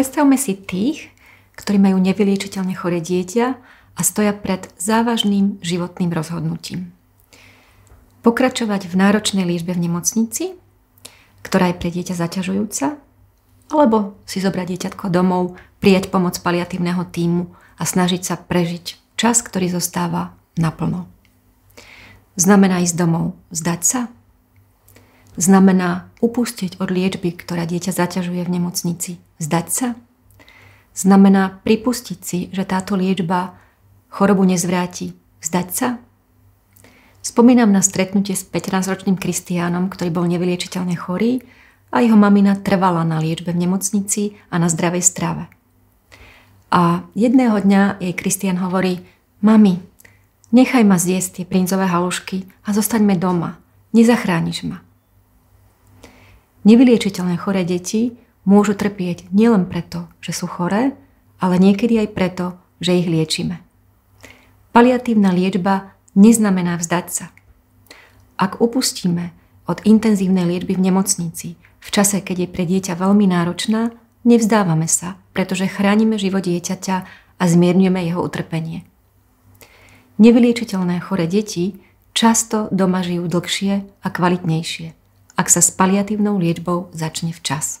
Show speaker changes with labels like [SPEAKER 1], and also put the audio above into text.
[SPEAKER 1] Predstavme si tých, ktorí majú nevyliečiteľne choré dieťa a stoja pred závažným životným rozhodnutím. Pokračovať v náročnej liečbe v nemocnici, ktorá je pre dieťa zaťažujúca, alebo si zobrať dieťatko domov, prijať pomoc paliatívneho týmu a snažiť sa prežiť čas, ktorý zostáva naplno. Znamená ísť domov, zdať sa? Znamená upustiť od liečby, ktorá dieťa zaťažuje v nemocnici, zdať sa? Znamená pripustiť si, že táto liečba chorobu nezvráti, zdať sa? Spomínam na stretnutie s 15-ročným Kristiánom, ktorý bol nevyliečiteľne chorý a jeho mamina trvala na liečbe v nemocnici a na zdravej strave. A jedného dňa jej Kristian hovorí, mami, nechaj ma zjesť tie princové halušky a zostaňme doma, nezachrániš ma. Nevyliečiteľné choré deti môžu trpieť nielen preto, že sú choré, ale niekedy aj preto, že ich liečime. Paliatívna liečba neznamená vzdať sa. Ak upustíme od intenzívnej liečby v nemocnici v čase, keď je pre dieťa veľmi náročná, nevzdávame sa, pretože chránime život dieťaťa a zmierňujeme jeho utrpenie. Nevyliečiteľné chore deti často doma žijú dlhšie a kvalitnejšie, ak sa s paliatívnou liečbou začne včas.